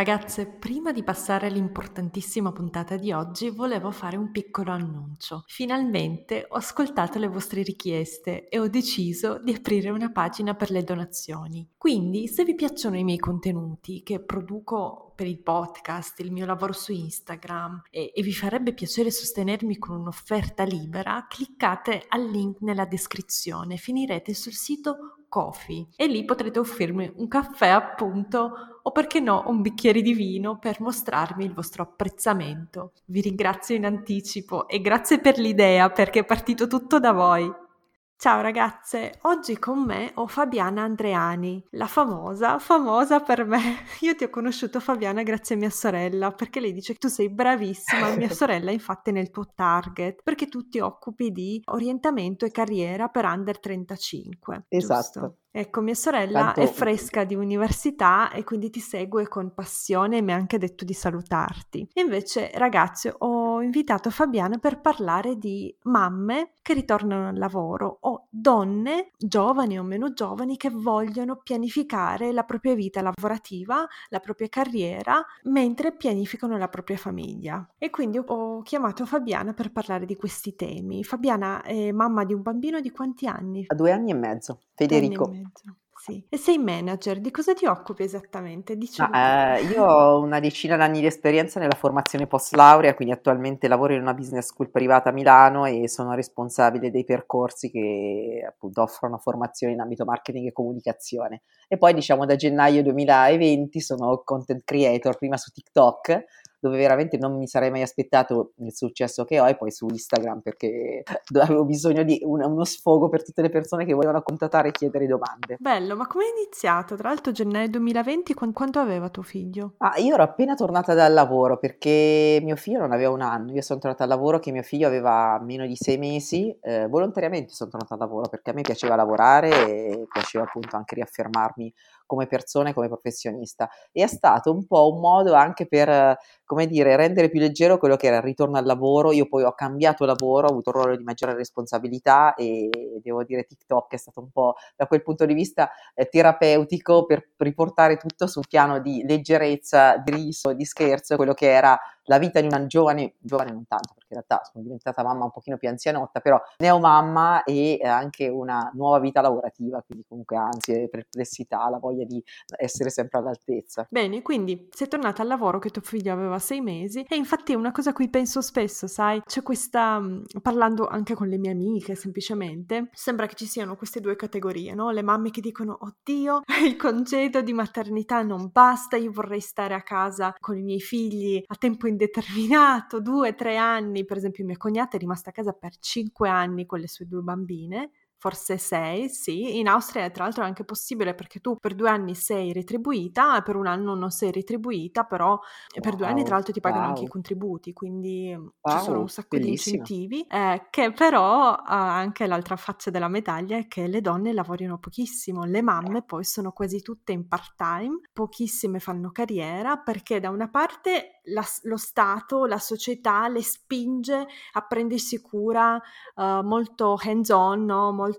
Ragazze, prima di passare all'importantissima puntata di oggi volevo fare un piccolo annuncio. Finalmente ho ascoltato le vostre richieste e ho deciso di aprire una pagina per le donazioni. Quindi se vi piacciono i miei contenuti che produco per il podcast, il mio lavoro su Instagram e, e vi farebbe piacere sostenermi con un'offerta libera, cliccate al link nella descrizione, finirete sul sito Coffee e lì potrete offrirmi un caffè appunto o perché no un bicchiere di vino per mostrarmi il vostro apprezzamento. Vi ringrazio in anticipo e grazie per l'idea perché è partito tutto da voi. Ciao ragazze, oggi con me ho Fabiana Andreani, la famosa, famosa per me. Io ti ho conosciuto Fabiana grazie a mia sorella, perché lei dice che tu sei bravissima, mia sorella infatti è nel tuo target, perché tu ti occupi di orientamento e carriera per under 35. Esatto. Giusto? Ecco, mia sorella Tanto... è fresca di università e quindi ti segue con passione e mi ha anche detto di salutarti. Invece, ragazzi, ho invitato Fabiana per parlare di mamme che ritornano al lavoro o donne, giovani o meno giovani, che vogliono pianificare la propria vita lavorativa, la propria carriera, mentre pianificano la propria famiglia. E quindi ho chiamato Fabiana per parlare di questi temi. Fabiana è mamma di un bambino di quanti anni? A due anni e mezzo. Federico. E. Sì. E sei manager, di cosa ti occupi esattamente? Ah, eh, io ho una decina d'anni di esperienza nella formazione post laurea, quindi attualmente lavoro in una business school privata a Milano e sono responsabile dei percorsi che appunto offrono formazione in ambito marketing e comunicazione. E poi diciamo da gennaio 2020 sono content creator, prima su TikTok, dove veramente non mi sarei mai aspettato il successo che ho e poi su Instagram perché avevo bisogno di un, uno sfogo per tutte le persone che volevano contattare e chiedere domande. Bello, ma come è iniziato? Tra l'altro gennaio 2020, quanto aveva tuo figlio? Ah, io ero appena tornata dal lavoro perché mio figlio non aveva un anno, io sono tornata al lavoro che mio figlio aveva meno di sei mesi, eh, volontariamente sono tornata al lavoro perché a me piaceva lavorare e piaceva appunto anche riaffermarmi come persona e come professionista. E è stato un po' un modo anche per, come dire, rendere più leggero quello che era il ritorno al lavoro. Io poi ho cambiato lavoro, ho avuto un ruolo di maggiore responsabilità e devo dire TikTok è stato un po' da quel punto di vista eh, terapeutico per riportare tutto sul piano di leggerezza, di riso, di scherzo, quello che era la vita di una giovane, giovane non tanto, perché in realtà sono diventata mamma un pochino più anzianotta, però neomamma e anche una nuova vita lavorativa, quindi comunque ansie, perplessità, la voglia di essere sempre all'altezza. Bene, quindi sei tornata al lavoro che tuo figlio aveva sei mesi e infatti è una cosa a cui penso spesso, sai, c'è questa, mm, parlando anche con le mie amiche semplicemente, sembra che ci siano queste due categorie, no? Le mamme che dicono, oddio, il congedo di maternità non basta, io vorrei stare a casa con i miei figli a tempo indeterminato due, tre anni, per esempio mia cognata è rimasta a casa per cinque anni con le sue due bambine forse sei, sì. In Austria tra l'altro è anche possibile perché tu per due anni sei retribuita e per un anno non sei retribuita, però wow, per due anni tra l'altro ti pagano wow. anche i contributi, quindi wow, ci sono un sacco bellissimo. di incentivi, eh, che però eh, anche l'altra faccia della medaglia è che le donne lavorano pochissimo, le mamme poi sono quasi tutte in part-time, pochissime fanno carriera perché da una parte la, lo Stato, la società le spinge a prendersi cura uh, molto hands-on, no? molto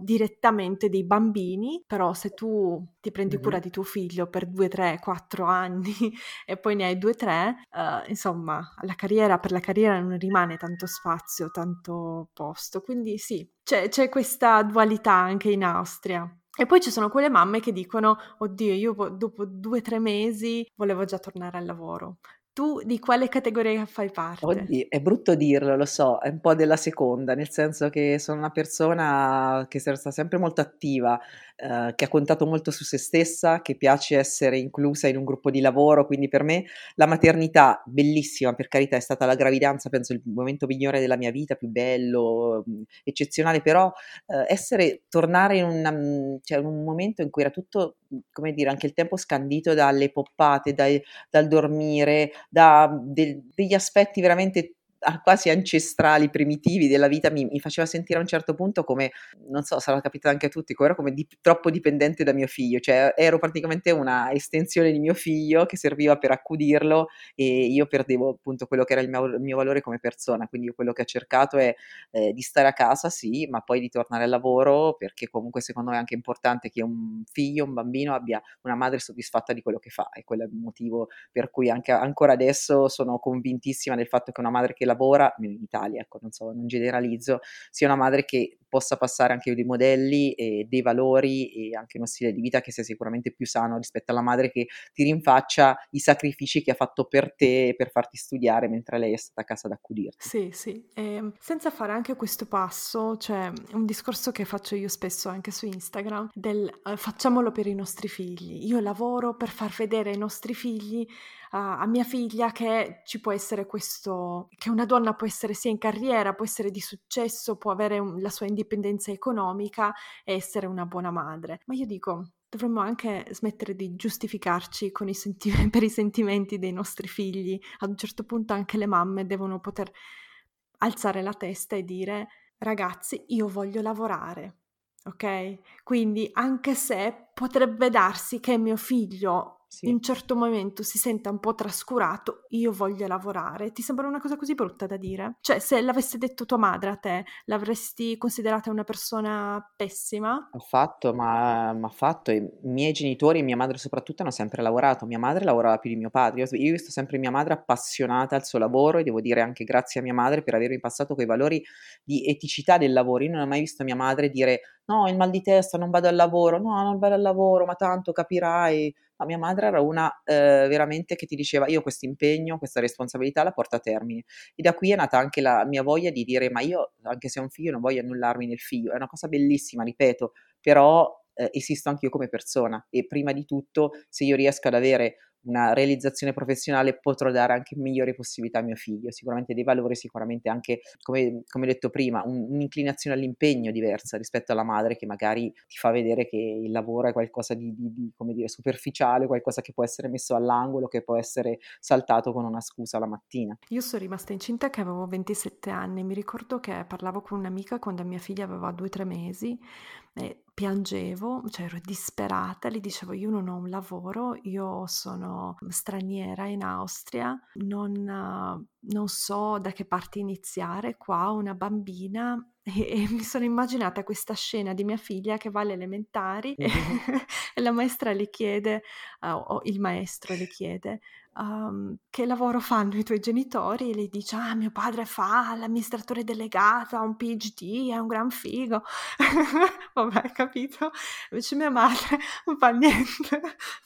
direttamente dei bambini, però se tu ti prendi mm-hmm. cura di tuo figlio per due, tre, quattro anni e poi ne hai due, tre, uh, insomma, la carriera, per la carriera non rimane tanto spazio, tanto posto. Quindi sì, c'è, c'è questa dualità anche in Austria. E poi ci sono quelle mamme che dicono, oddio, io dopo due o tre mesi volevo già tornare al lavoro. Tu di quale categoria fai parte? Oddio, è brutto dirlo, lo so, è un po' della seconda, nel senso che sono una persona che è stata sempre molto attiva, eh, che ha contato molto su se stessa, che piace essere inclusa in un gruppo di lavoro, quindi per me la maternità, bellissima, per carità, è stata la gravidanza, penso il momento migliore della mia vita, più bello, mm, eccezionale, però eh, essere, tornare in, una, mm, cioè, in, un momento in cui era tutto, come dire, anche il tempo scandito dalle poppate, dai, dal dormire, da de, degli aspetti veramente quasi ancestrali, primitivi della vita, mi, mi, faceva sentire a un certo punto come, non so, sarà capitato anche a tutti, ero come di, troppo dipendente da mio figlio, cioè ero praticamente una estensione di mio figlio che serviva per accudirlo e io perdevo appunto quello che era il mio, il mio valore come persona, quindi quello che ho cercato è eh, di stare a casa, sì, ma poi di tornare al lavoro, perché comunque secondo me è anche importante che un figlio, un bambino abbia una madre soddisfatta di quello che fa. E quello è il motivo per cui anche ancora adesso sono convintissima del fatto che una madre che lavora, in Italia, ecco, non so, non generalizzo, sia una madre che possa passare anche dei modelli e dei valori e anche uno stile di vita che sia sicuramente più sano rispetto alla madre che ti rinfaccia i sacrifici che ha fatto per te per farti studiare mentre lei è stata a casa ad accudirti. Sì, sì, e ehm, senza fare anche questo passo, cioè un discorso che faccio io spesso anche su Instagram del uh, facciamolo per i nostri figli. Io lavoro per far vedere ai nostri figli a, mia figlia che ci può essere questo, che una donna può essere sia in carriera, può essere di successo, può avere un, la sua indipendenza economica e essere una buona madre. Ma io dico, dovremmo anche smettere di giustificarci i senti- per i sentimenti dei nostri figli. Ad un certo punto anche le mamme devono poter alzare la testa e dire ragazzi, io voglio lavorare. Ok? Quindi anche se potrebbe darsi che mio figlio sì. in un certo momento si senta un po' trascurato, io voglio lavorare. Ti sembra una cosa così brutta da dire? Cioè, se l'avesse detto tua madre a te, l'avresti considerata una persona pessima? Ho fatto, ma, ha fatto. I miei genitori e mia madre soprattutto hanno sempre lavorato. Mia madre lavorava più di mio padre. Io, io ho visto sempre mia madre appassionata al suo lavoro e devo dire anche grazie a mia madre per avermi passato quei valori di eticità del lavoro. Io non ho mai visto mia madre dire no, il mal di testa, non vado al lavoro, no, non vado al lavoro, ma tanto capirai. Ma mia madre era una eh, veramente che ti diceva io questo impegno, questa responsabilità la porto a termine. E da qui è nata anche la mia voglia di dire ma io anche se ho un figlio non voglio annullarmi nel figlio, è una cosa bellissima, ripeto, però eh, esisto anche io come persona e prima di tutto se io riesco ad avere una realizzazione professionale potrò dare anche migliori possibilità a mio figlio, sicuramente dei valori, sicuramente anche, come, come detto prima, un, un'inclinazione all'impegno diversa rispetto alla madre che magari ti fa vedere che il lavoro è qualcosa di, di, di come dire, superficiale, qualcosa che può essere messo all'angolo, che può essere saltato con una scusa la mattina. Io sono rimasta incinta che avevo 27 anni, mi ricordo che parlavo con un'amica quando mia figlia aveva 2-3 mesi piangevo, cioè ero disperata, le dicevo io non ho un lavoro, io sono straniera in Austria, non, non so da che parte iniziare, qua ho una bambina e, e, mi sono immaginata questa scena di mia figlia che va alle elementari mm-hmm. e, la maestra le chiede, uh, o il maestro le chiede, um, che lavoro fanno i tuoi genitori? E lei dice, ah, mio padre fa l'amministratore delegato, ha un PhD, è un gran figo. Vabbè, capito? Invece mia madre non fa niente.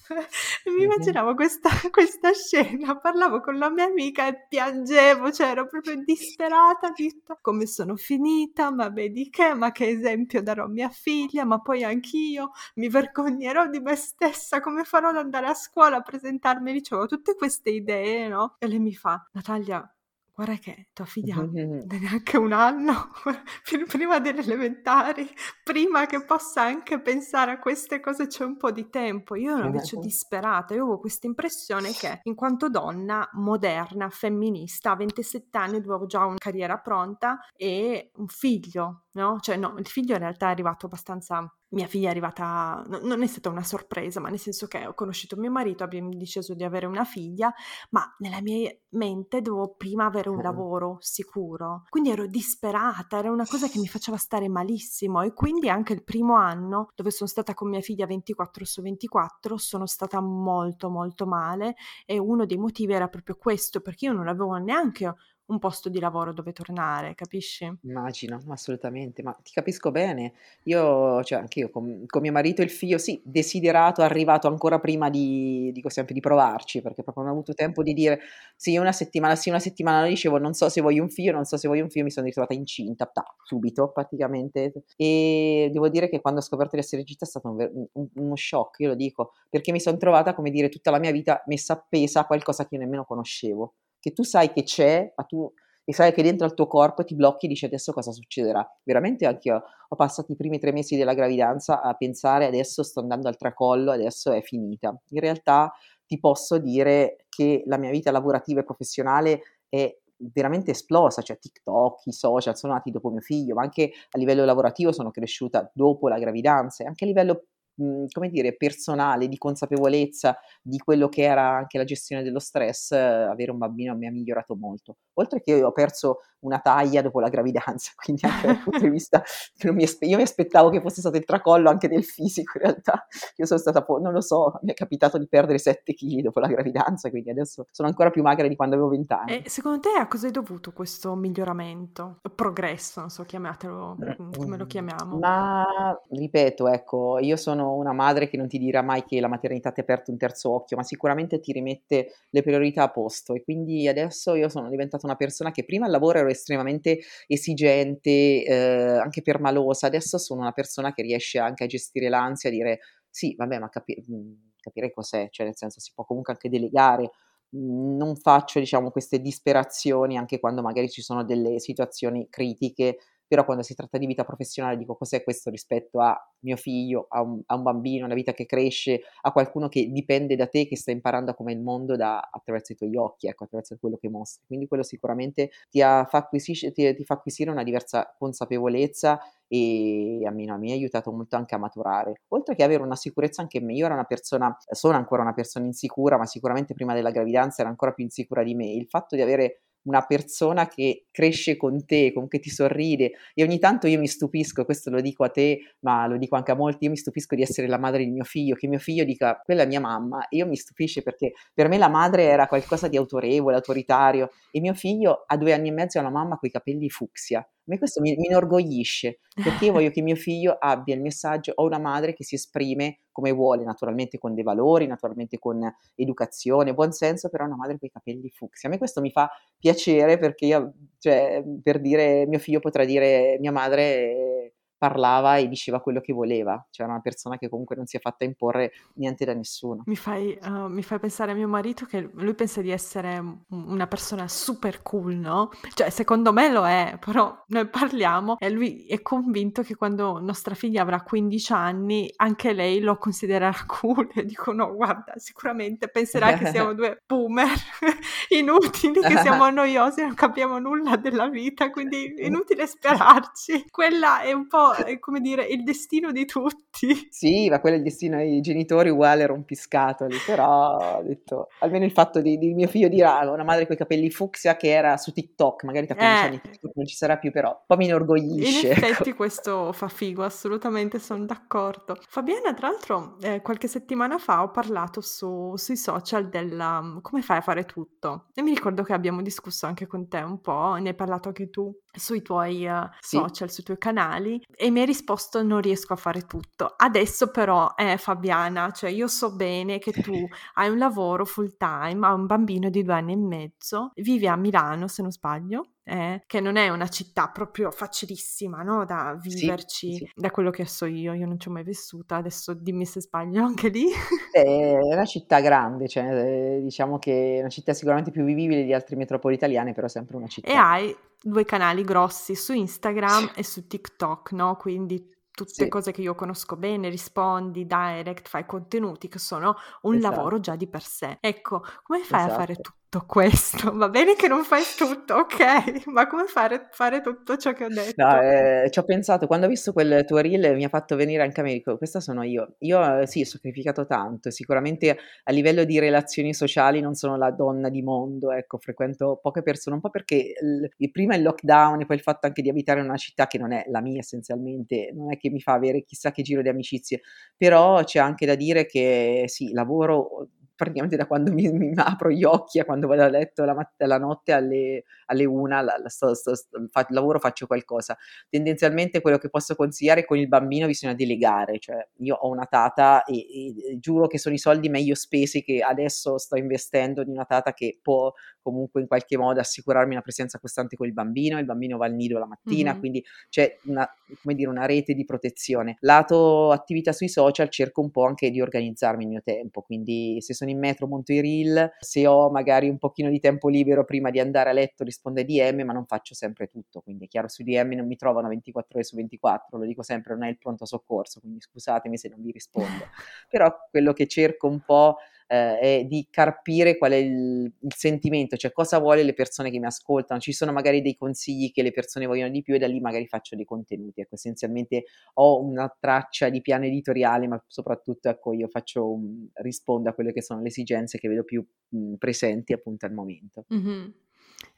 mi immaginavo questa, questa, scena, parlavo con la mia amica e piangevo, cioè ero proprio disperata, detto come sono finita, ma vedi che, ma che esempio darò a mia figlia, ma poi anch'io mi vergognerò di me stessa, come farò ad andare a scuola a presentarmi, dicevo tutte queste idee, no? E lei mi fa, Natalia, guarda che tua figlia non è neanche un anno, prima delle elementari, prima che possa anche pensare a queste cose c'è un po' di tempo. Io ero invece disperata, io avevo questa impressione che in quanto donna moderna, femminista, a 27 anni dovevo già una carriera pronta e un figlio, no? Cioè no, il figlio in realtà è arrivato abbastanza mia figlia è arrivata, no, non è stata una sorpresa, ma nel senso che ho conosciuto mio marito, abbiamo deciso di avere una figlia, ma nella mia mente dovevo prima avere un lavoro sicuro. Quindi ero disperata, era una cosa che mi faceva stare malissimo e quindi anche il primo anno dove sono stata con mia figlia 24 su 24 sono stata molto molto male e uno dei motivi era proprio questo, perché io non avevo neanche un posto di lavoro dove tornare, capisci? Immagino, assolutamente, ma ti capisco bene. Io, cioè anche io con, con mio marito e il figlio, sì, desiderato, arrivato ancora prima di, dico sempre, di provarci, perché proprio non ho avuto tempo di dire sì, una settimana sì, una settimana dicevo non so se voglio un figlio, non so se voglio un figlio, mi sono ritrovata incinta, ta, subito praticamente. E devo dire che quando ho scoperto di essere incinta è stato un, un, uno shock, io lo dico, perché mi sono trovata, come dire, tutta la mia vita messa appesa a qualcosa che io nemmeno conoscevo che tu sai che c'è, ma tu e sai che dentro al tuo corpo ti blocchi e dici adesso cosa succederà. Veramente anche io ho passato i primi tre mesi della gravidanza a pensare adesso sto andando al tracollo, adesso è finita. In realtà ti posso dire che la mia vita lavorativa e professionale è veramente esplosa, cioè TikTok, i social sono nati dopo mio figlio, ma anche a livello lavorativo sono cresciuta dopo la gravidanza e anche a livello mhmm, come dire, personale, di consapevolezza di quello che era anche la gestione dello stress, avere un bambino mi ha migliorato molto. Oltre che ho perso una taglia dopo la gravidanza, quindi anche dal punto di vista io mi, aspe- io mi aspettavo che fosse stato il tracollo anche del fisico, in realtà io sono stata, po- non lo so, mi è capitato di perdere 7 kg dopo la gravidanza, quindi adesso sono ancora più magra di quando avevo 20 anni. E secondo te a cosa è dovuto questo miglioramento? Progresso, non so, chiamatelo come lo chiamiamo. Ma ripeto, ecco, io sono una madre che non ti dirà mai che la maternità ti ha aperto un terzo occhio, ma sicuramente ti rimette le priorità a posto. E quindi adesso io sono diventata una persona che prima al lavoro ero estremamente esigente, eh, anche permalosa, adesso sono una persona che riesce anche a gestire l'ansia, a dire sì, vabbè, ma capi- mhmm, capire cos'è, cioè nel senso si può comunque anche delegare, mhmm, non faccio diciamo queste disperazioni anche quando magari ci sono delle situazioni critiche però quando si tratta di vita professionale dico cos'è questo rispetto a mio figlio, a un, a un bambino, una vita che cresce, a qualcuno che dipende da te, che sta imparando come il mondo da, attraverso i tuoi occhi, ecco, attraverso quello che mostri. Quindi quello sicuramente ti, ha, fa, acquisire, ti, ti fa acquisire una diversa consapevolezza e a me, no, mi ha aiutato molto anche a maturare. Oltre che avere una sicurezza anche me, io ero una persona, sono ancora una persona insicura, ma sicuramente prima della gravidanza era ancora più insicura di me. Il fatto di avere una persona che cresce con te, con che ti sorride e ogni tanto io mi stupisco, questo lo dico a te, ma lo dico anche a molti, io mi stupisco di essere la madre di mio figlio, che mio figlio dica quella è mia mamma e io mi stupisce perché per me la madre era qualcosa di autorevole, autoritario e mio figlio a due anni e mezzo ha una mamma con i capelli fucsia. A me questo mi, mi inorgoglisce perché io voglio che mio figlio abbia il messaggio, ho una madre che si esprime come vuole, naturalmente con dei valori, naturalmente con educazione, buon senso, però una madre con i capelli fucsia. A me questo mi fa piacere perché io, cioè, per dire, mio figlio potrà dire mia madre parlava e diceva quello che voleva, cioè era una persona che comunque non si è fatta imporre niente da nessuno. Mi fai, uh, mi fai pensare a mio marito che lui pensa di essere una persona super cool, no? Cioè secondo me lo è, però noi parliamo e lui è convinto che quando nostra figlia avrà 15 anni anche lei lo considererà cool e dico no guarda sicuramente penserà che siamo due boomer inutili, che siamo noiosi, non capiamo nulla della vita, quindi è inutile sperarci. Quella è un po' è come dire il destino di tutti. Sì, ma quello è il destino dei genitori uguale rompiscatoli, però ho detto, almeno il fatto di, di mio figlio dire ah, una madre con i capelli fucsia che era su TikTok, magari tra 15 eh. anni TikTok non ci sarà più, però un po' mi inorgoglisce. In effetti ecco. questo fa figo, assolutamente sono d'accordo. Fabiana, tra l'altro, eh, qualche settimana fa ho parlato su, sui social della come fai a fare tutto e mi ricordo che abbiamo discusso anche con te un po', ne hai parlato anche tu sui tuoi uh, sì. social, sui tuoi canali e mi hai risposto non riesco a fare tutto. Adesso però, eh, Fabiana, cioè io so bene che tu hai un lavoro full time, hai un bambino di due anni e mezzo, vivi a Milano se non sbaglio. Eh, che non è una città proprio facilissima no? da viverci, sì, sì. da quello che so io, io non ci ho mai vissuta, adesso dimmi se sbaglio anche lì. È una città grande, cioè, eh, diciamo che è una città sicuramente più vivibile di altre metropoli italiane, però sempre una città. E hai due canali grossi su Instagram e su TikTok, no? Quindi tutte sì. cose che io conosco bene, rispondi, direct, fai contenuti che sono un esatto. lavoro già di per sé. Ecco, come fai esatto. a fare esatto. tutto? Tutto questo. Va bene che non fai tutto, ok, ma come fare, fare tutto ciò che ho detto? No, eh, ci ho pensato, quando ho visto quel tuo reel mi ha fatto venire anche a me, dico, questa sono io. Io eh, sì, ho sacrificato tanto, sicuramente a livello di relazioni sociali non sono la donna di mondo, ecco, frequento poche persone, un po' perché il, prima il lockdown e poi il fatto anche di abitare in una città che non è la mia essenzialmente, non è che mi fa avere chissà che giro di amicizie, però c'è anche da dire che sì, lavoro praticamente da quando mi, mi, apro gli occhi a quando vado a letto la, matt- la notte alle, alle una, la, la sto, sto, sto, fa- lavoro, faccio qualcosa. Tendenzialmente quello che posso consigliare con il bambino bisogna delegare, cioè io ho una tata e, e, giuro che sono i soldi meglio spesi che adesso sto investendo di una tata che può comunque in qualche modo assicurarmi una presenza costante con il bambino, il bambino va al nido la mattina, mm-hmm. quindi c'è una, dire, una rete di protezione. Lato attività sui social cerco un po' anche di organizzarmi il mio tempo, quindi se sono in metro monto i reel, se ho magari un pochino di tempo libero prima di andare a letto rispondo ai DM, ma non faccio sempre tutto, quindi è chiaro sui DM non mi trovano 24 ore su 24, lo dico sempre, non è il pronto soccorso, quindi scusatemi se non vi rispondo, però quello che cerco un po' eh, è di carpire qual è il, il, sentimento, cioè cosa vuole le persone che mi ascoltano. Ci sono magari dei consigli che le persone vogliono di più e da lì magari faccio dei contenuti. Ecco, essenzialmente ho una traccia di piano editoriale, ma soprattutto ecco, io faccio rispondo a quelle che sono le esigenze che vedo più mh, presenti appunto al momento. Mm-hmm.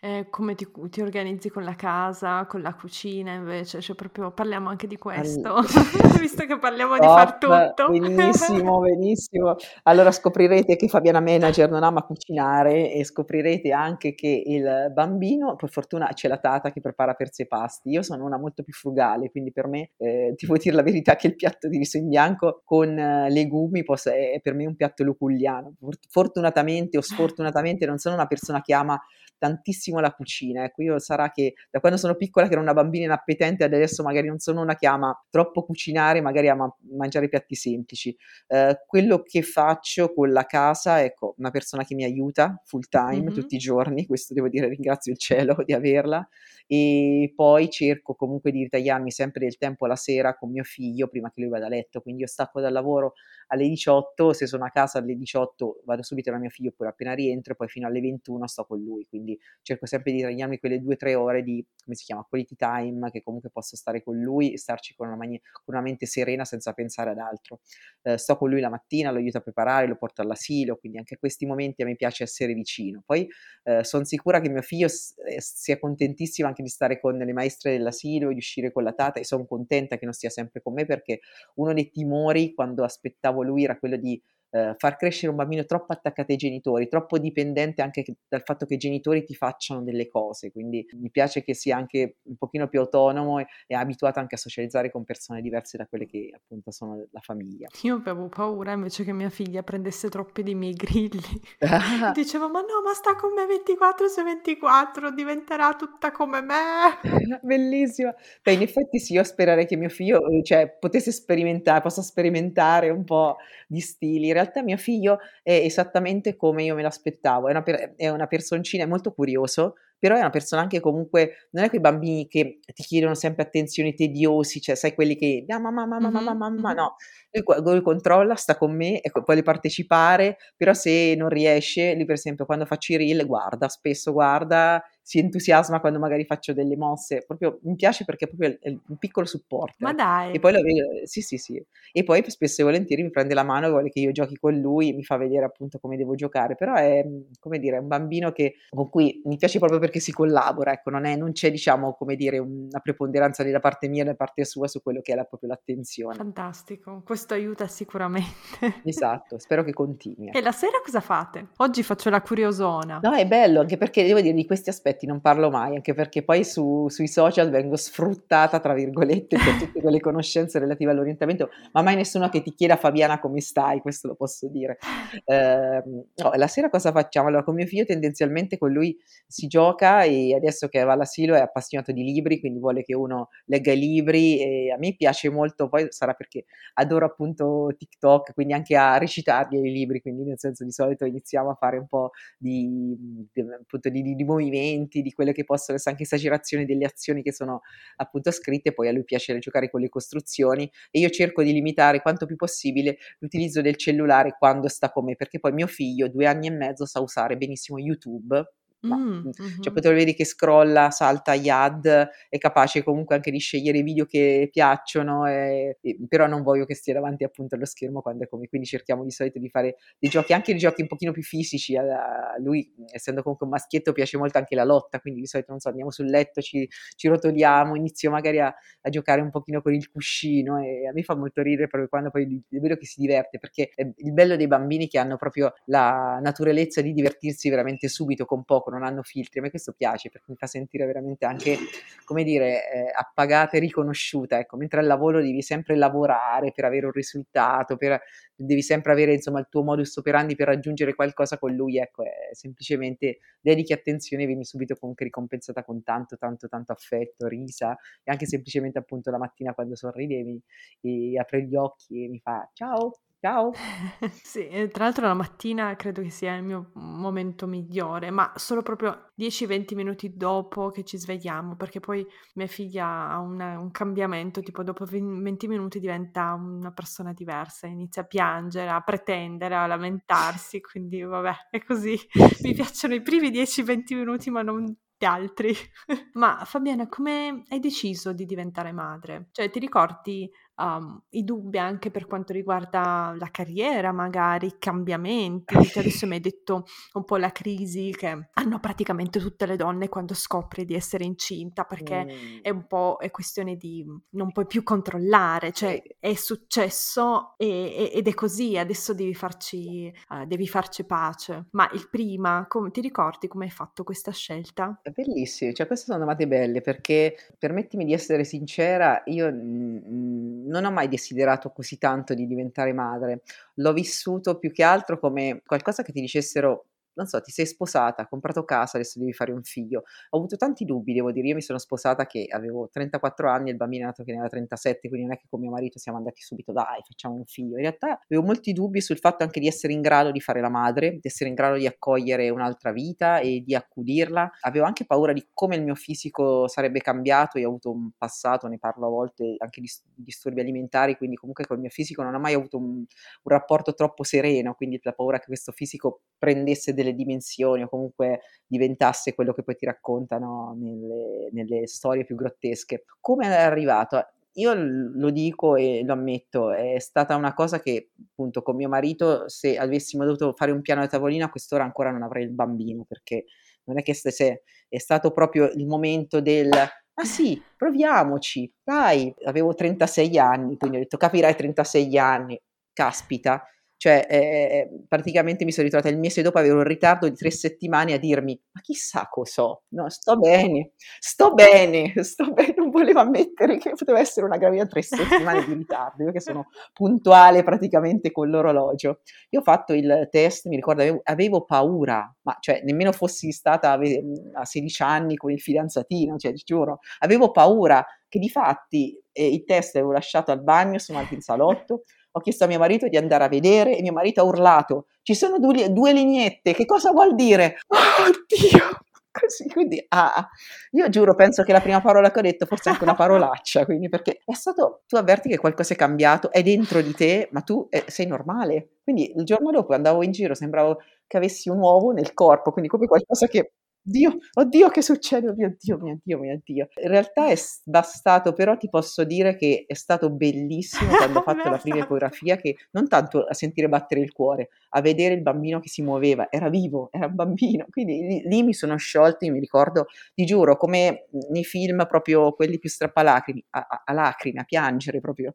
Eh, come ti, ti, organizzi con la casa, con la cucina invece, cioè proprio parliamo anche di questo, All... visto che parliamo Top, di far tutto. Benissimo, benissimo. Allora scoprirete che Fabiana Manager non ama cucinare e scoprirete anche che il bambino, per fortuna c'è la tata che prepara per sé pasti. Io sono una molto più frugale, quindi per me, eh, ti vuoi dire la verità, che il piatto di riso in bianco con uh, legumi possa, è per me un piatto luculliano. Fortunatamente o sfortunatamente non sono una persona che ama tantissimo la cucina. Ecco, io sarà che da quando sono piccola che ero una bambina inappetente, adesso magari non sono una che ama troppo cucinare, magari ama mangiare piatti semplici. Eh, quello che faccio con la casa, ecco, una persona che mi aiuta full time mm-hmm. tutti i giorni, questo devo dire, ringrazio il cielo di averla, e poi cerco comunque di ritagliarmi sempre del tempo la sera con mio figlio prima che lui vada a letto, quindi io stacco dal lavoro alle 18, se sono a casa alle 18 vado subito da mio figlio poi appena rientro, poi fino alle 21 sto con lui, quindi cerco sempre di ritagliarmi quelle due o tre ore di, come si chiama, quality time, che comunque posso stare con lui e starci con una, mani- con una mente serena senza pensare ad altro. Eh, sto con lui la mattina, lo aiuto a preparare, lo porto all'asilo, quindi anche questi momenti a me piace essere vicino. Poi eh, sono sicura che mio figlio s- eh, sia contentissimo anche di stare con le maestre dell'asilo, di uscire con la tata e sono contenta che non stia sempre con me perché uno dei timori quando aspettavo lui era quello di eh, far crescere un bambino troppo attaccato ai genitori, troppo dipendente anche dal fatto che i genitori ti facciano delle cose, quindi mi piace che sia anche un pochino più autonomo e, e abituato anche a socializzare con persone diverse da quelle che appunto sono la famiglia. Io avevo paura invece che mia figlia prendesse troppi dei miei grilli. Dicevo, ma no, ma sta con me 24 su 24, diventerà tutta come me. Bellissimo. Beh, in effetti sì, io sperare che mio figlio cioè, potesse sperimentare, possa sperimentare un po' di stili. In realtà mio figlio è esattamente come io me l'aspettavo, è una, per- è una personcina, è molto curioso, però è una persona anche comunque, non è quei bambini che ti chiedono sempre attenzioni tediosi, cioè sai quelli che, ah, mamma, mamma, mamma, mamma, mamma, no, lui, lui controlla, sta con me, e vuole partecipare, però se non riesce, lui per esempio quando faccio i reel guarda, spesso guarda, si entusiasma quando magari faccio delle mosse, proprio mi piace perché proprio è un piccolo supporto. Ma dai! E poi lo sì sì sì, e poi spesso e volentieri mi prende la mano e vuole che io giochi con lui, mi fa vedere appunto come devo giocare, però è, come dire, un bambino che, con cui mi piace proprio perché si collabora, ecco, non, è, non c'è diciamo, come dire, una preponderanza da parte mia e da parte sua su quello che è la, proprio l'attenzione. Fantastico, questo aiuta sicuramente. Esatto, spero che continui. E la sera cosa fate? Oggi faccio la curiosona. No, è bello, anche perché devo dire di questi aspetti aspetti non parlo mai, anche perché poi su, sui social vengo sfruttata, tra virgolette, per tutte quelle conoscenze relative all'orientamento, ma mai nessuno che ti chieda Fabiana come stai, questo lo posso dire. Eh, no, la sera cosa facciamo? Allora, con mio figlio tendenzialmente con lui si gioca e adesso che va all'asilo è appassionato di libri, quindi vuole che uno legga i libri e a me piace molto, poi sarà perché adoro appunto TikTok, quindi anche a recitargli i libri, quindi nel senso di solito iniziamo a fare un po' di, di, appunto, di, di movimenti, momenti, di quelle che possono essere anche esagerazioni delle azioni che sono appunto scritte, poi a lui piace giocare con le costruzioni e io cerco di limitare quanto più possibile l'utilizzo del cellulare quando sta con me, perché poi mio figlio, due anni e mezzo, sa usare benissimo YouTube mm-hmm. cioè poi vedi che scrolla, salta gli ad, è capace comunque anche di scegliere i video che piacciono, e, e, però non voglio che stia davanti appunto allo schermo quando è come, quindi cerchiamo di solito di fare dei giochi, anche dei giochi un pochino più fisici, a lui essendo comunque un maschietto piace molto anche la lotta, quindi di solito non so, andiamo sul letto, ci, ci rotoliamo, inizio magari a, a, giocare un pochino con il cuscino e a me fa molto ridere proprio quando poi vedo che si diverte, perché è il bello dei bambini che hanno proprio la naturalezza di divertirsi veramente subito con poco, non hanno filtri. A me questo piace perché mi fa sentire veramente anche, come dire, eh, appagata e riconosciuta. Ecco, mentre al lavoro devi sempre lavorare per avere un risultato, per, devi sempre avere insomma il tuo modus operandi per raggiungere qualcosa con lui. Ecco, è semplicemente dedichi attenzione e vieni subito comunque ricompensata con tanto, tanto, tanto affetto, risa e anche semplicemente appunto la mattina quando sorridevi e apre gli occhi e mi fa ciao Ciao. Sì, tra l'altro la mattina credo che sia il mio momento migliore, ma solo proprio 10-20 minuti dopo che ci svegliamo, perché poi mia figlia ha una- un cambiamento, tipo dopo 20 minuti diventa una persona diversa, inizia a piangere, a pretendere, a lamentarsi, quindi vabbè, è così. Mi piacciono i primi 10-20 minuti, ma non gli altri. Ma Fabiana, come hai deciso di diventare madre? Cioè, ti ricordi um, i dubbi anche per quanto riguarda la carriera, magari i cambiamenti. Cioè adesso mi hai detto un po' la crisi che hanno praticamente tutte le donne quando scopri di essere incinta, perché mm. è un po' è questione di non puoi più controllare, cioè è successo e, ed è così, adesso devi farci, uh, devi farci pace. Ma il prima, come, ti ricordi come hai fatto questa scelta? È bellissimo, cioè queste sono domande belle perché permettimi di essere sincera, io... Mm, non ho mai desiderato così tanto di diventare madre, l'ho vissuto più che altro come qualcosa che ti dicessero non so, ti sei sposata, hai comprato casa, adesso devi fare un figlio. Ho avuto tanti dubbi, devo dire, io mi sono sposata che avevo 34 anni e il bambino è nato che ne aveva 37, quindi non è che con mio marito siamo andati subito, dai, facciamo un figlio. In realtà avevo molti dubbi sul fatto anche di essere in grado di fare la madre, di essere in grado di accogliere un'altra vita e di accudirla. Avevo anche paura di come il mio fisico sarebbe cambiato, io ho avuto un passato, ne parlo a volte anche di disturbi alimentari, quindi comunque col mio fisico non ho mai avuto un, un rapporto troppo sereno, quindi la paura che questo fisico prendesse delle delle dimensioni o comunque diventasse quello che poi ti raccontano nelle, nelle storie più grottesche. Come è arrivato? Io lo dico e lo ammetto, è stata una cosa che appunto con mio marito, se avessimo dovuto fare un piano da tavolino, a quest'ora ancora non avrei il bambino, perché non è che se, è stato proprio il momento del ah sì, proviamoci, dai, avevo 36 anni, quindi ho detto capirai 36 anni, caspita, cioè, eh, praticamente mi sono ritrovata il mese dopo, avevo un ritardo di tre settimane a dirmi, ma chissà cosa so, no, sto bene, sto bene, sto bene, non volevo ammettere che poteva essere una gravidanza tre settimane di ritardo, io che sono puntuale praticamente con l'orologio. Io ho fatto il test, mi ricordo, avevo, avevo paura, ma cioè nemmeno fossi stata a 16 anni con il fidanzatino, cioè giuro, avevo paura che di fatti eh, il test l'avevo lasciato al bagno, sono andata in salotto, ho chiesto a mio marito di andare a vedere e mio marito ha urlato, ci sono due, due lineette, che cosa vuol dire? Oh Dio! Così, quindi, ah, io giuro, penso che la prima parola che ho detto fosse anche una parolaccia, quindi perché è stato, tu avverti che qualcosa è cambiato, è dentro di te, ma tu eh, sei normale. Quindi il giorno dopo andavo in giro, sembravo che avessi un uovo nel corpo, quindi come qualcosa che Dio, oddio che succede, mio Dio, mio Dio, mio Dio. In realtà è bastato, però ti posso dire che è stato bellissimo quando ho fatto la prima ecografia, che non tanto a sentire battere il cuore, a vedere il bambino che si muoveva, era vivo, era un bambino, quindi lì, lì mi sono sciolti, mi ricordo, ti giuro, come nei film proprio quelli più strappalacrimi, a, a, a lacrime, a piangere proprio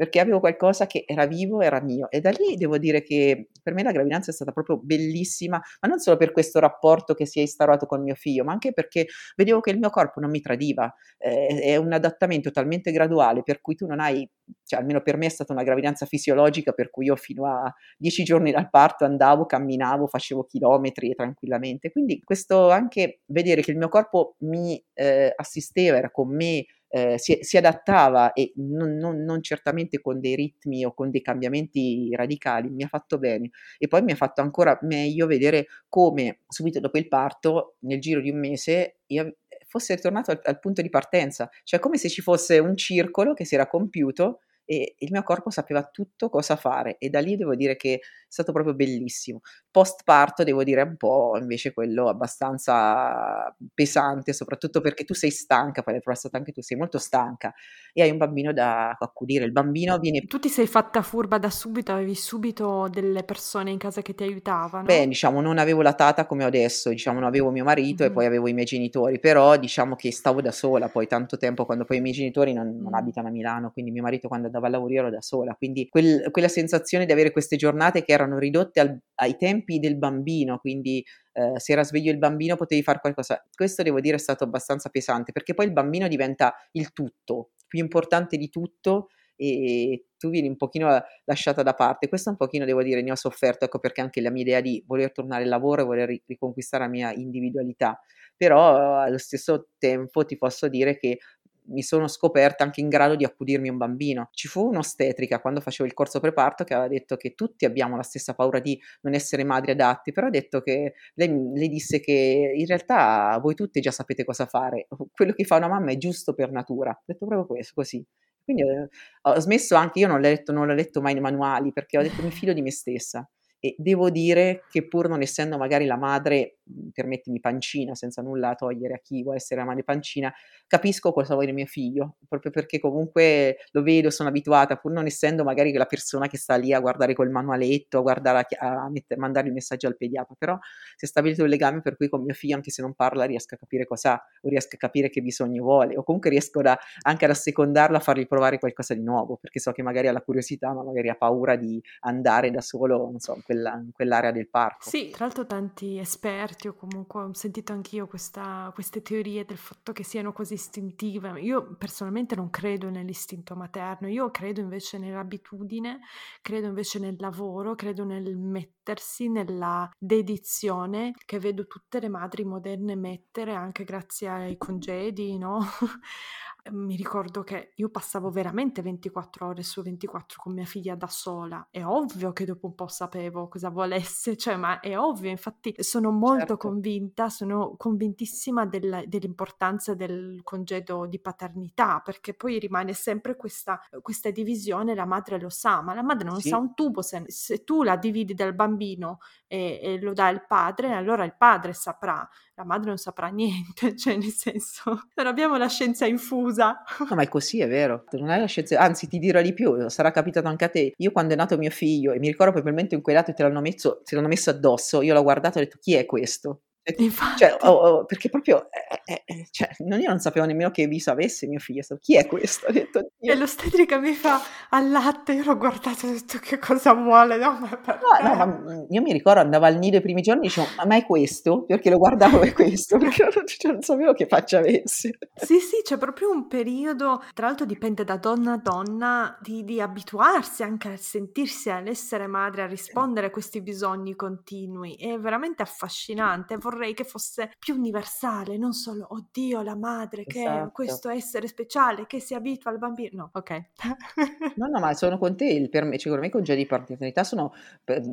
perché avevo qualcosa che era vivo, era mio. E da lì devo dire che per me la gravidanza è stata proprio bellissima, ma non solo per questo rapporto che si è instaurato con mio figlio, ma anche perché vedevo che il mio corpo non mi tradiva. Eh, è un adattamento talmente graduale per cui tu non hai, cioè almeno per me è stata una gravidanza fisiologica, per cui io fino a dieci giorni dal parto andavo, camminavo, facevo chilometri tranquillamente. Quindi questo anche vedere che il mio corpo mi eh, assisteva, era con me, eh, si, si, adattava e non, non, non, certamente con dei ritmi o con dei cambiamenti radicali, mi ha fatto bene. E poi mi ha fatto ancora meglio vedere come subito dopo il parto, nel giro di un mese, io fosse ritornato al, al punto di partenza, cioè come se ci fosse un circolo che si era compiuto e il mio corpo sapeva tutto cosa fare e da lì devo dire che stato proprio bellissimo. Post parto devo dire un po' invece quello abbastanza pesante, soprattutto perché tu sei stanca, poi l'hai stata anche tu, sei molto stanca e hai un bambino da accudire. Il bambino viene... Tu ti sei fatta furba da subito, avevi subito delle persone in casa che ti aiutavano? Beh, diciamo, non avevo la tata come adesso, diciamo, non avevo mio marito mm-hmm. e poi avevo i miei genitori, però diciamo che stavo da sola poi tanto tempo quando poi i miei genitori non, non abitano a Milano, quindi mio marito quando andava lavoro io ero da sola, quindi quel, quella sensazione di avere queste giornate che erano ridotte al, ai tempi del bambino, quindi eh, se era sveglio il bambino potevi fare qualcosa. Questo devo dire è stato abbastanza pesante, perché poi il bambino diventa il tutto, più importante di tutto e tu vieni un pochino lasciata da parte. Questo un pochino devo dire ne ho sofferto, ecco perché anche la mia idea di voler tornare al lavoro e voler riconquistare la mia individualità, però allo stesso tempo ti posso dire che mi sono scoperta anche in grado di accudirmi un bambino. Ci fu un'ostetrica quando facevo il corso preparto che aveva detto che tutti abbiamo la stessa paura di non essere madri adatti, però ha detto che lei, lei disse che in realtà voi tutti già sapete cosa fare, quello che fa una mamma è giusto per natura. Ho detto proprio questo, così. Quindi eh, ho smesso anche, io non l'ho letto, non l'ho letto mai nei manuali perché ho detto mi fido di me stessa e devo dire che pur non essendo magari la madre permettimi pancina, senza nulla togliere a chi vuole essere la madre pancina, capisco cosa vuole mio figlio, proprio perché comunque lo vedo, sono abituata, pur non essendo magari la persona che sta lì a guardare col manualetto, a, guardare, a, a mette, mandare il messaggio al pediatra, però si è stabilito un legame per cui con mio figlio, anche se non parla, riesco a capire cosa ha, o riesco a capire che bisogno vuole, o comunque riesco da, anche ad assecondarlo, a fargli provare qualcosa di nuovo, perché so che magari ha la curiosità, ma magari ha paura di andare da solo, non so, in, quella, in quell'area del parco. Sì, tra l'altro tanti esperti o comunque ho sentito anch'io questa, queste teorie del fatto che siano così istintive. Io personalmente non credo nell'istinto materno, io credo invece nell'abitudine, credo invece nel lavoro, credo nel mettersi, nella dedizione che vedo tutte le madri moderne mettere anche grazie ai congedi, no? mi ricordo che io passavo veramente 24 ore su 24 con mia figlia da sola. È ovvio che dopo un po' sapevo cosa volesse, cioè, ma è ovvio, infatti sono molto certo. convinta, sono convintissima del, dell'importanza del congedo di paternità, perché poi rimane sempre questa, questa divisione, la madre lo sa, ma la madre non sì. sa un tubo, se, se, tu la dividi dal bambino e, e lo dai al padre, allora il padre saprà la madre non saprà niente, cioè nel senso, non abbiamo la scienza infusa. No, ma è così, è vero, non hai la scienza, anzi ti dirò di più, sarà capitato anche a te, io quando è nato mio figlio, e mi ricordo probabilmente in quei dati te l'hanno messo, te l'hanno messo addosso, io l'ho guardato e ho detto chi è questo? Cioè, oh, oh, perché proprio, eh, eh, cioè, non, io non sapevo nemmeno che viso avesse mio figlio, chi è questo? Ho detto, e l'ostetrica mi fa al latte, io l'ho guardato e ho detto che cosa vuole, no, ma, no, no, ma mm, io mi ricordo andavo al nido i primi giorni e dicevo, ma è questo? Perché lo guardavo è questo, perché non, cioè, non, sapevo che faccia avesse. Sì, sì, c'è proprio un periodo, tra l'altro dipende da donna a donna, di, di abituarsi anche a sentirsi, all'essere madre, a rispondere a questi bisogni continui, è veramente affascinante, vorrei che fosse più universale, non solo, oddio, la madre, che esatto. questo essere speciale, che si abitua al bambino. No, ok. no, no, ma sono con te, per me, secondo me i congedi di paternità sono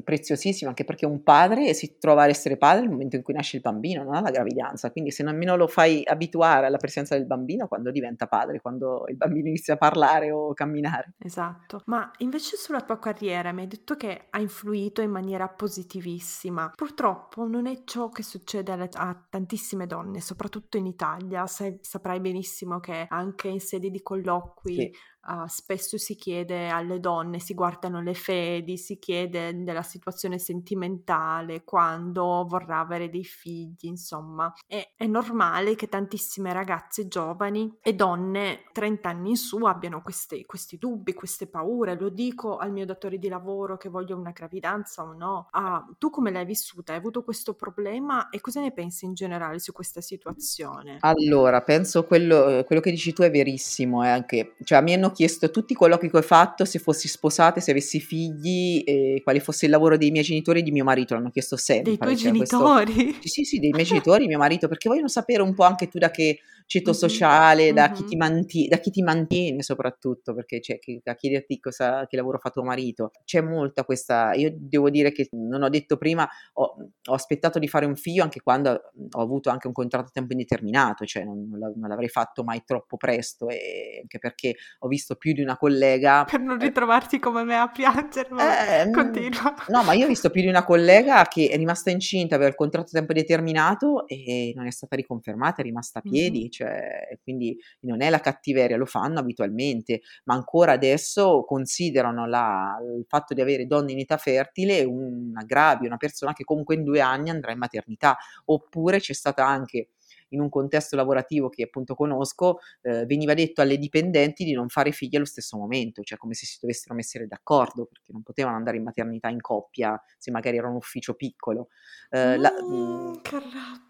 preziosissimi, anche perché un padre si trova ad essere padre nel momento in cui nasce il bambino, non alla gravidanza, quindi se nemmeno lo fai abituare alla presenza del bambino quando diventa padre, quando il bambino inizia a parlare o camminare. Esatto, ma invece sulla tua carriera mi hai detto che ha influito in maniera positivissima. Purtroppo non è ciò che succede alle a tantissime donne, soprattutto in Italia. Sai, saprai benissimo che anche in sede di colloqui sì uh, spesso si chiede alle donne, si guardano le fedi, si chiede della situazione sentimentale, quando vorrà avere dei figli, insomma. E, è normale che tantissime ragazze giovani e donne 30 anni in su abbiano questi, questi dubbi, queste paure. Lo dico al mio datore di lavoro che voglio una gravidanza o no. Uh, tu come l'hai vissuta? Hai avuto questo problema e cosa ne pensi in generale su questa situazione? Allora, penso quello, quello che dici tu è verissimo, eh, anche, cioè, mi hanno chiesto tutti i colloqui che ho fatto, se fossi sposata, se avessi figli, e quale fosse il lavoro dei miei genitori e di mio marito, l'hanno chiesto sempre. Dei tuoi cioè, genitori? Questo... Sì, sì, dei miei genitori, mio marito, perché vogliono sapere un po' anche tu da che ceto mm-hmm. sociale, da, mm-hmm. chi ti manti- da chi ti mantiene soprattutto, perché c'è che, a chiederti cosa, che lavoro fa tuo marito. C'è molta questa, io devo dire che non ho detto prima, ho, ho aspettato di fare un figlio anche quando ho avuto anche un contratto a tempo indeterminato, cioè non, non l'avrei fatto mai troppo presto, e anche perché ho visto più di una collega... Per non ritrovarti come me a piangere, eh, continua. No, ma io ho visto più di una collega che è rimasta incinta per il contratto a tempo determinato e non è stata riconfermata, è rimasta a piedi. Mm-hmm cioè, quindi non è la cattiveria, lo fanno abitualmente, ma ancora adesso considerano la, il fatto di avere donne in età fertile un aggravio, una persona che comunque in due anni andrà in maternità, oppure c'è stata anche in un contesto lavorativo che appunto conosco, eh, veniva detto alle dipendenti di non fare figli allo stesso momento, cioè come se si dovessero mettere d'accordo, perché non potevano andare in maternità in coppia se magari era un ufficio piccolo. Eh, mm, la,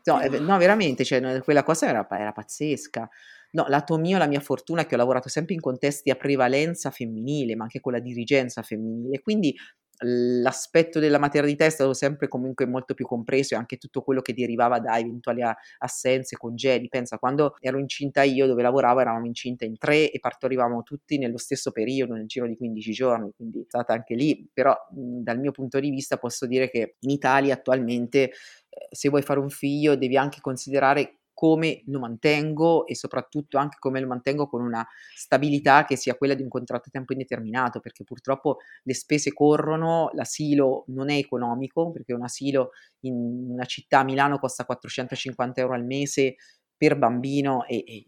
no, eh, no, veramente, cioè, quella cosa era, era pazzesca. No, lato mio, la mia fortuna è che ho lavorato sempre in contesti a prevalenza femminile, ma anche con la dirigenza femminile, quindi l'aspetto della maternità è stato sempre comunque molto più compreso e anche tutto quello che derivava da eventuali assenze, congedi. Pensa, quando ero incinta io, dove lavoravo, eravamo incinta in tre e partorivamo tutti nello stesso periodo, nel giro di 15 giorni, quindi è stata anche lì, però mh, dal mio punto di vista posso dire che in Italia attualmente eh, se vuoi fare un figlio devi anche considerare come lo mantengo e soprattutto anche come lo mantengo con una stabilità che sia quella di un contratto a tempo indeterminato, perché purtroppo le spese corrono, l'asilo non è economico, perché un asilo in una città, Milano, costa 450 euro al mese per bambino e, e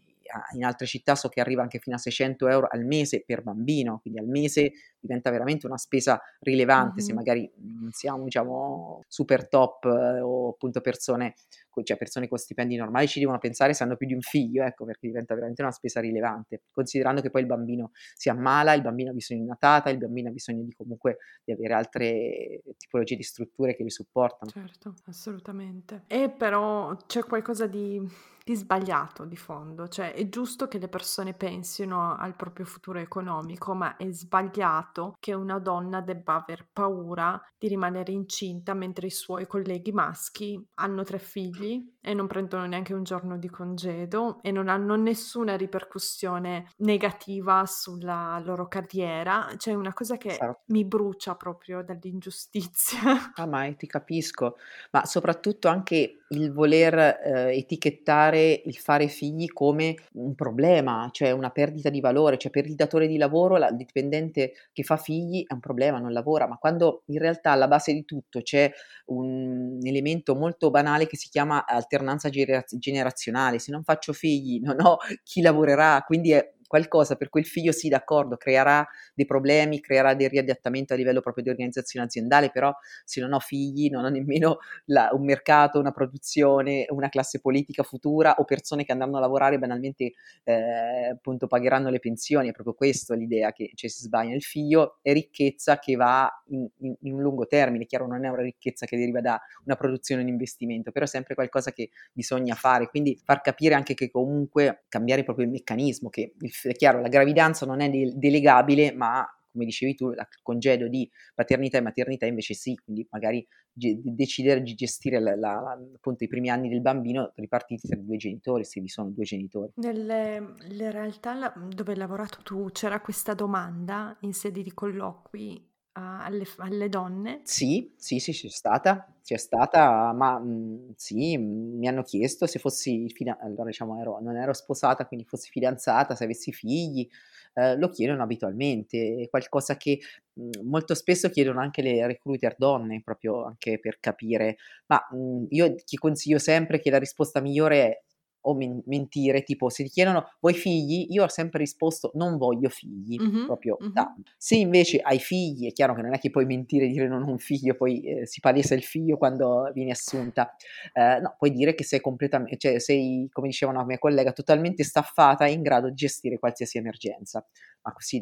in altre città so che arriva anche fino a 600 euro al mese per bambino, quindi al mese diventa veramente una spesa rilevante mm-hmm. se magari non siamo diciamo super top eh, o appunto persone, cioè persone con stipendi normali ci devono pensare se hanno più di un figlio, ecco perché diventa veramente una spesa rilevante, considerando che poi il bambino si ammala, il bambino ha bisogno di una tata, il bambino ha bisogno di comunque di avere altre tipologie di strutture che li supportano. Certo, assolutamente. E però c'è qualcosa di di sbagliato di fondo, cioè è giusto che le persone pensino al proprio futuro economico, ma è sbagliato che una donna debba aver paura di rimanere incinta mentre i suoi colleghi maschi hanno tre figli e non prendono neanche un giorno di congedo e non hanno nessuna ripercussione negativa sulla loro carriera, cioè una cosa che certo. mi brucia proprio dall'ingiustizia. Ah, mai, ti capisco, ma soprattutto anche il voler eh, etichettare il fare figli come un problema, cioè una perdita di valore, cioè per il datore di lavoro la, il dipendente che fa figli è un problema, non lavora, ma quando in realtà alla base di tutto c'è un elemento molto banale che si chiama alternanza generazionale, se non faccio figli non ho chi lavorerà, quindi è qualcosa per cui il figlio sì, d'accordo, creerà dei problemi, creerà dei riadattamenti a livello proprio di organizzazione aziendale, però se non ho figli non ho nemmeno la, un mercato, una produzione, una classe politica futura o persone che andranno a lavorare banalmente eh, appunto pagheranno le pensioni, è proprio questa l'idea che cioè, si sbaglia. Il figlio è ricchezza che va in, in, in un lungo termine, chiaro non è una ricchezza che deriva da una produzione, un investimento, però è sempre qualcosa che bisogna fare, quindi far capire anche che comunque cambiare proprio il meccanismo, che il è chiaro, la gravidanza non è de- delegabile, ma come dicevi tu, il congedo di paternità e maternità invece sì, quindi magari ge- decidere di gestire la, la, appunto i primi anni del bambino ripartiti tra i due genitori, se vi sono due genitori. Nelle realtà dove hai lavorato tu c'era questa domanda in sede di colloqui alle, alle donne? Sì, sì, sì, c'è stata, c'è stata, ma mh, mhmm, sì, mi hanno chiesto se fossi fidanzata, allora diciamo ero, non ero sposata, quindi fossi fidanzata, se avessi figli, eh, lo chiedono abitualmente, è qualcosa che mh, mhmm, molto spesso chiedono anche le recruiter donne, proprio anche per capire, ma mh, mhmm, io ti consiglio sempre che la risposta migliore è o men- mentire, tipo se ti chiedono vuoi figli, io ho sempre risposto non voglio figli, mm-hmm, proprio mm-hmm. Da. Se invece hai figli, è chiaro che non è che puoi mentire e dire non ho un figlio, poi eh, si palesa il figlio quando vieni assunta, eh, no, puoi dire che sei completamente, cioè sei, come diceva una mia collega, totalmente staffata e in grado di gestire qualsiasi emergenza, ma così,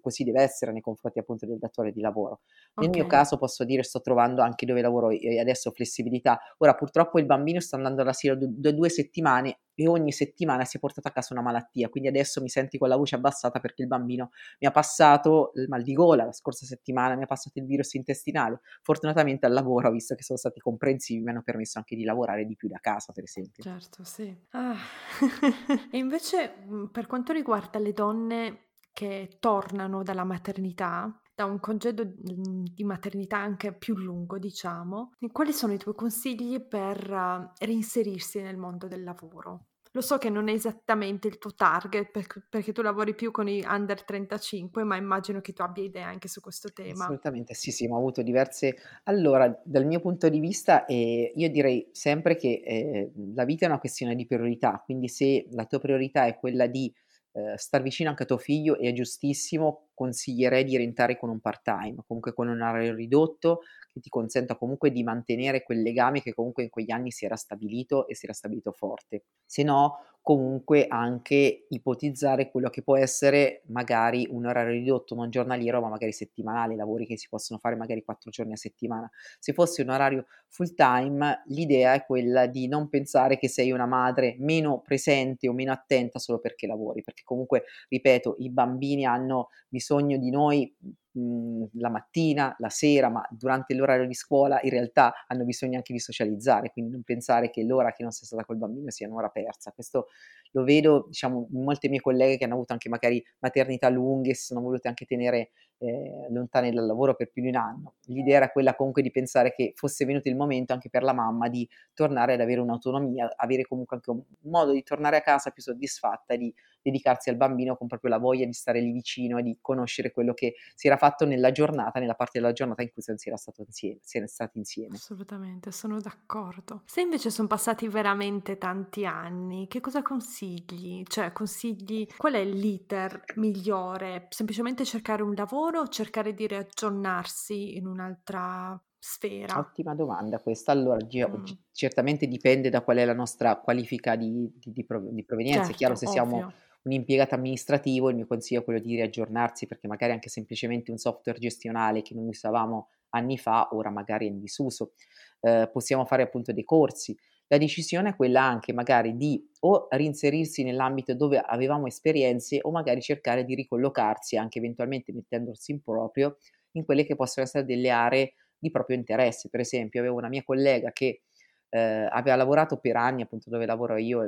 così, deve essere nei confronti appunto del datore di lavoro. Nel okay. mio caso posso dire sto trovando anche dove lavoro adesso flessibilità, ora purtroppo il bambino sta andando all'asilo da due settimane e ogni settimana si è portata a casa una malattia, quindi adesso mi senti con la voce abbassata perché il bambino mi ha passato il mal di gola la scorsa settimana, mi ha passato il virus intestinale. Fortunatamente al lavoro, visto che sono stati comprensivi, mi hanno permesso anche di lavorare di più da casa, per esempio. Certo, sì. Ah. e invece mhmm, per quanto riguarda le donne che tornano dalla maternità, da un congedo mhmm, di maternità anche più lungo, diciamo, quali sono i tuoi consigli per uh, reinserirsi nel mondo del lavoro? Lo so che non è esattamente il tuo target perché tu lavori più con i under 35, ma immagino che tu abbia idee anche su questo tema. Assolutamente, sì, sì, ho avuto diverse... Allora, dal mio punto di vista, eh, io direi sempre che eh, la vita è una questione di priorità, quindi se la tua priorità è quella di eh, star vicino anche a tuo figlio è giustissimo, consiglierei di rientrare con un part-time, comunque con un orario ridotto che ti consenta comunque di mantenere quel legame che comunque in quegli anni si era stabilito e si era stabilito forte. Se no, comunque anche ipotizzare quello che può essere magari un orario ridotto, non giornaliero, ma magari settimanale, lavori che si possono fare magari quattro giorni a settimana. Se fosse un orario full time, l'idea è quella di non pensare che sei una madre meno presente o meno attenta solo perché lavori, perché comunque, ripeto, i bambini hanno bisogno di noi mhmm, la mattina, la sera, ma durante l'orario di scuola in realtà hanno bisogno anche di socializzare, quindi non pensare che l'ora che non sei stata col bambino sia un'ora persa. Questo lo vedo, diciamo, in molte mie colleghe che hanno avuto anche magari maternità lunghe, si sono volute anche tenere eh, lontane dal lavoro per più di un anno. L'idea era quella comunque di pensare che fosse venuto il momento anche per la mamma di tornare ad avere un'autonomia, avere comunque anche un modo di tornare a casa più soddisfatta di dedicarsi al bambino con proprio la voglia di stare lì vicino e di conoscere quello che si era fatto nella giornata, nella parte della giornata in cui si era, stato insieme, si era stati insieme. Assolutamente, sono d'accordo. Se invece sono passati veramente tanti anni, che cosa consigli? Cioè, consigli qual è l'iter migliore? Semplicemente cercare un lavoro o cercare di riaggiornarsi in un'altra sfera? Ottima domanda questa. Allora, mm. certamente dipende da qual è la nostra qualifica di, di, di, provenienza. Certo, è chiaro se ovvio. siamo un impiegato amministrativo, il mio consiglio è quello di riaggiornarsi perché magari anche semplicemente un software gestionale che noi usavamo anni fa, ora magari è in disuso. Eh, possiamo fare appunto dei corsi. La decisione è quella anche magari di o reinserirsi nell'ambito dove avevamo esperienze o magari cercare di ricollocarsi anche eventualmente mettendosi in proprio in quelle che possono essere delle aree di proprio interesse. Per esempio, avevo una mia collega che eh, aveva lavorato per anni appunto dove lavoro io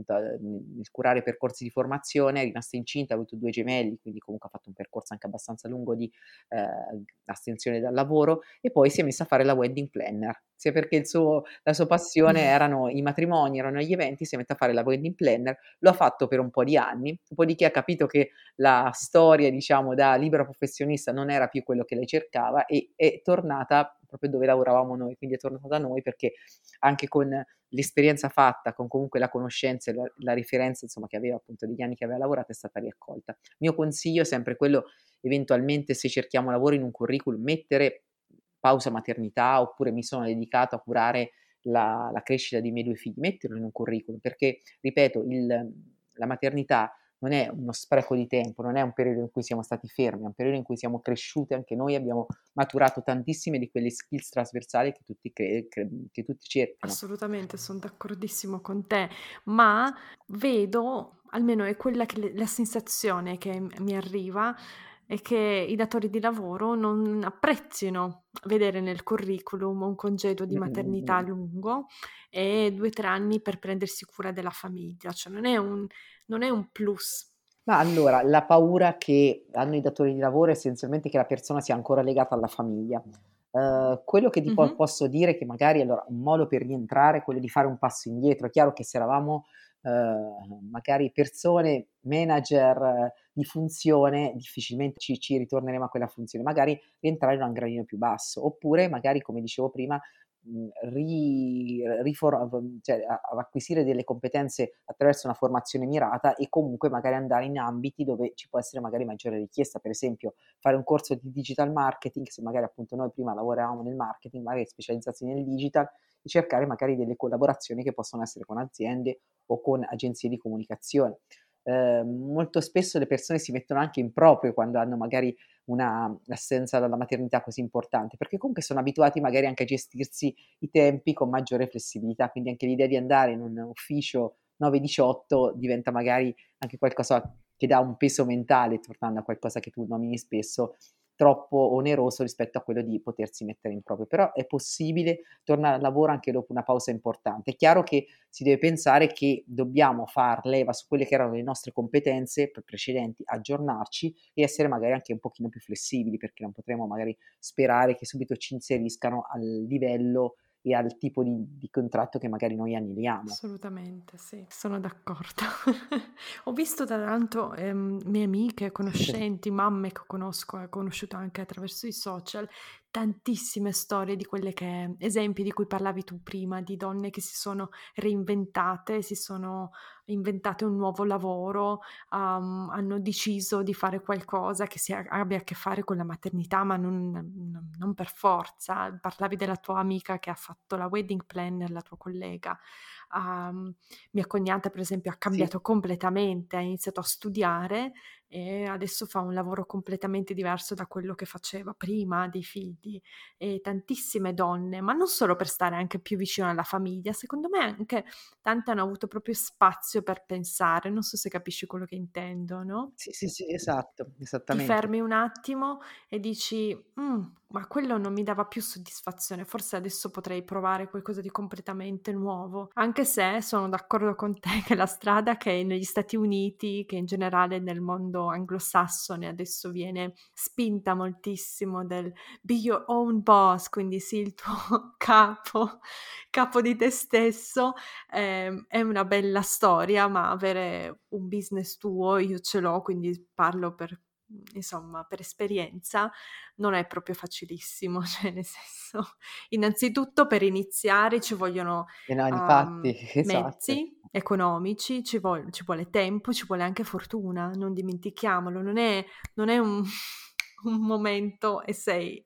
appunto nel curare percorsi di formazione, è rimasta incinta, ha avuto due gemelli, quindi comunque ha fatto un percorso anche abbastanza lungo di eh, astensione dal lavoro e poi si è messa a fare la wedding planner, sia perché suo, la sua passione erano i matrimoni, erano gli eventi, si è messa a fare la wedding planner, lo ha fatto per un po' di anni, dopodiché ha capito che la storia, diciamo, da libera professionista non era più quello che lei cercava e è tornata proprio dove lavoravamo noi, quindi è tornata da noi perché anche con l'esperienza fatta, con comunque la conoscenza e la, la riferenza insomma, che aveva appunto degli anni che aveva lavorato è stata riaccolta. Il mio consiglio è sempre quello, eventualmente se cerchiamo lavoro in un curriculum, mettere pausa maternità oppure mi sono dedicato a curare la, la crescita dei miei due figli, metterlo in un curriculum perché, ripeto, il, la maternità non è uno spreco di tempo, non è un periodo in cui siamo stati fermi, è un periodo in cui siamo cresciuti anche noi, abbiamo maturato tantissime di quelle skills trasversali che tutti, cre- cre- che tutti cercano. Assolutamente, sono d'accordissimo con te, ma vedo, almeno è quella che la sensazione che mi arriva, è che i datori di lavoro non apprezzino vedere nel curriculum un congedo di maternità lungo e due o tre anni per prendersi cura della famiglia, cioè non è un, non è un plus. Ma allora, la paura che hanno i datori di lavoro è essenzialmente che la persona sia ancora legata alla famiglia. Uh, quello che ti mm-hmm. posso dire è che magari allora, un modo per rientrare è quello di fare un passo indietro. È chiaro che se eravamo uh, magari persone, manager di funzione, difficilmente ci, ci, ritorneremo a quella funzione, magari rientrare in un gradino più basso, oppure magari, come dicevo prima, ri, rifor- cioè, acquisire delle competenze attraverso una formazione mirata e comunque magari andare in ambiti dove ci può essere magari maggiore richiesta, per esempio fare un corso di digital marketing, se magari appunto noi prima lavoravamo nel marketing, magari specializzarsi nel digital e cercare magari delle collaborazioni che possono essere con aziende o con agenzie di comunicazione. Eh, molto spesso le persone si mettono anche in proprio quando hanno magari un'assenza dalla maternità così importante, perché comunque sono abituati magari anche a gestirsi i tempi con maggiore flessibilità, quindi anche l'idea di andare in un ufficio 9-18 diventa magari anche qualcosa che dà un peso mentale, tornando a qualcosa che tu nomini spesso, troppo oneroso rispetto a quello di potersi mettere in proprio, però è possibile tornare al lavoro anche dopo una pausa importante. È chiaro che si deve pensare che dobbiamo far leva su quelle che erano le nostre competenze precedenti, aggiornarci e essere magari anche un pochino più flessibili, perché non potremo magari sperare che subito ci inseriscano al livello e al tipo di, di, contratto che magari noi aneliamo. Assolutamente, sì, sono d'accordo. ho visto tra l'altro ehm, mie amiche, conoscenti, mamme che conosco e ho conosciuto anche attraverso i social, tantissime storie di quelle che, esempi di cui parlavi tu prima, di donne che si sono reinventate, si sono inventate un nuovo lavoro, um, hanno deciso di fare qualcosa che si abbia a che fare con la maternità, ma non, non, per forza. Parlavi della tua amica che ha fatto la wedding planner, la tua collega. Um, mia cognata, per esempio, ha cambiato sì. completamente, ha iniziato a studiare e adesso fa un lavoro completamente diverso da quello che faceva prima dei figli e tantissime donne, ma non solo per stare anche più vicino alla famiglia, secondo me anche tante hanno avuto proprio spazio per pensare, non so se capisci quello che intendo, no? Sì, sì, sì, esatto, Ti esattamente. fermi un attimo e dici: "Mh, ma quello non mi dava più soddisfazione, forse adesso potrei provare qualcosa di completamente nuovo". Anche se sono d'accordo con te che la strada che negli Stati Uniti, che in generale nel mondo anglosassone adesso viene spinta moltissimo del be your own boss, quindi sii il tuo capo, capo di te stesso, ehm, è una bella storia, ma avere un business tuo, io ce l'ho, quindi parlo per insomma, per esperienza, non è proprio facilissimo, cioè nel senso, innanzitutto per iniziare ci vogliono, E no, difatti, esatto. mezzi economici, ci vuol ci vuole tempo, ci vuole anche fortuna, non dimentichiamolo, non è non è un un momento e sei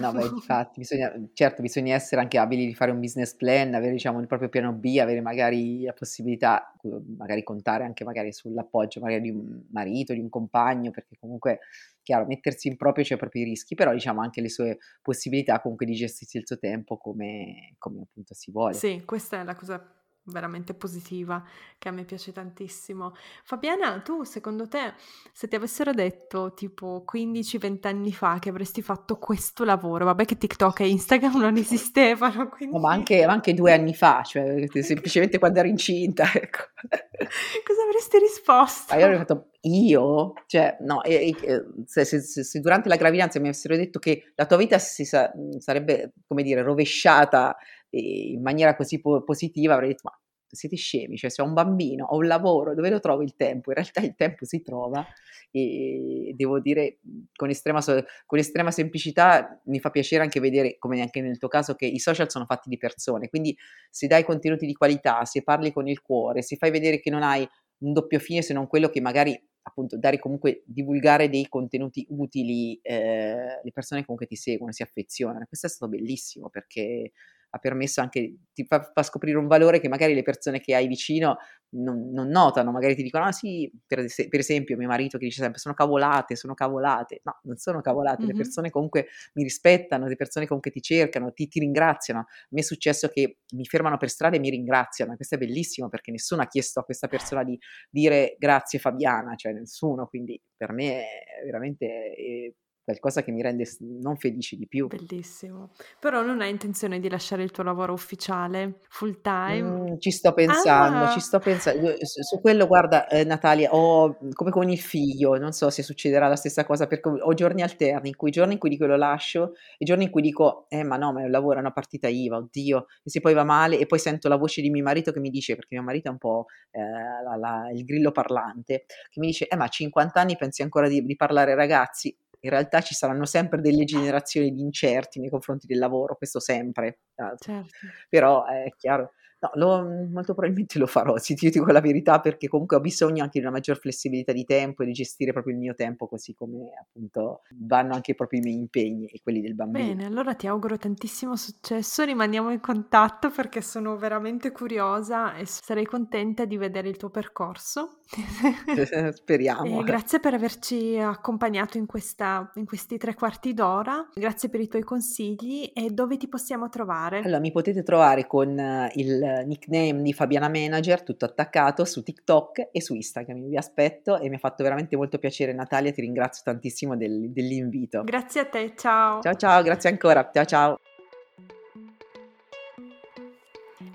No, beh, difatti bisogna certo bisogna essere anche abili di fare un business plan, avere diciamo il proprio piano B, avere magari la possibilità, magari contare anche magari sull'appoggio magari di un marito, di un compagno, perché comunque chiaro mettersi in proprio c'ha i propri rischi, però diciamo anche le sue possibilità comunque di gestirsi il suo tempo come come appunto si vuole. Sì, questa è la cosa veramente positiva che a me piace tantissimo. Fabiana, tu secondo te, se ti avessero detto tipo 15, 20 anni fa che avresti fatto questo lavoro, vabbè che TikTok e Instagram non esistevano, No, ma quindi anche ma anche 2 anni fa, cioè semplicemente quando ero incinta, ecco. cosa avresti risposto? Ma io avrei fatto: "Io?" Cioè no, e e se se se durante la gravidanza mi avessero detto che la tua vita si sa sarebbe, come dire, rovesciata, in maniera così po positiva, avrei detto: "Ma siete scemi? Cioè se ho un bambino, ho un lavoro, dove lo trovo il tempo?" In realtà il tempo si trova e devo dire, con estrema con estrema semplicità mi fa piacere anche vedere, come anche nel tuo caso, che i social sono fatti di persone, quindi se dai contenuti di qualità, se parli con il cuore, se fai vedere che non hai un doppio fine se non quello che magari appunto dare comunque divulgare dei contenuti utili, ehm, le persone comunque ti seguono, si affezionano. Questo è stato bellissimo perché ha permesso anche ti fa fa scoprire un valore che magari le persone che hai vicino non non notano, magari ti dicono: "Ah sì", per per esempio mio marito che dice sempre: "Sono cavolate, sono cavolate". No, non sono cavolate, le Mh-mh. persone comunque mi rispettano, le persone comunque ti cercano, ti ti ringraziano. A me è successo che mi fermano per strada e mi ringraziano, questo è bellissimo perché nessuno ha chiesto a questa persona di dire: "Grazie Fabiana", cioè nessuno, quindi per me è veramente, ehm, qualcosa che mi rende non felice di più. Bellissimo. Però non hai intenzione di lasciare il tuo lavoro ufficiale full time? Mhmm, ci sto pensando, ci Ah! sto pensa io su su quello guarda, ehm, Natalia, ho mhmm, come con il figlio, non so se succederà la stessa cosa perché ho giorni alterni, in cui giorni in cui dico: "Lo lascio", e giorni in cui dico: "Eh, ma no, ma è un lavoro, è una partita IVA, oddio, e se poi va male?" E poi sento la voce di mio marito che mi dice perché mio marito è un po', ehm, la la il grillo parlante, che mi dice: "Eh, ma a 50 anni pensi ancora di di parlare ragazzi?" In realtà ci saranno sempre delle generazioni di incerti nei confronti del lavoro, questo sempre, Certo. però è chiaro no, lo molto probabilmente lo farò, sì, ti dico la verità, perché comunque ho bisogno anche di una maggior flessibilità di tempo e di gestire proprio il mio tempo, così come appunto vanno anche proprio i miei impegni e quelli del bambino. Bene, allora ti auguro tantissimo successo, rimaniamo in contatto perché sono veramente curiosa e sarei contenta di vedere il tuo percorso. Speriamo. E grazie per averci accompagnato in questa in questi 3/4 d'ora. Grazie per i tuoi consigli e dove ti possiamo trovare? Allora, mi potete trovare con il nickname di Fabiana Manager, tutto attaccato, su TikTok e su Instagram. Vi aspetto e mi ha fatto veramente molto piacere Natalia, ti ringrazio tantissimo del dell'invito. Grazie a te, ciao. Ciao, ciao, grazie ancora. Ciao, ciao.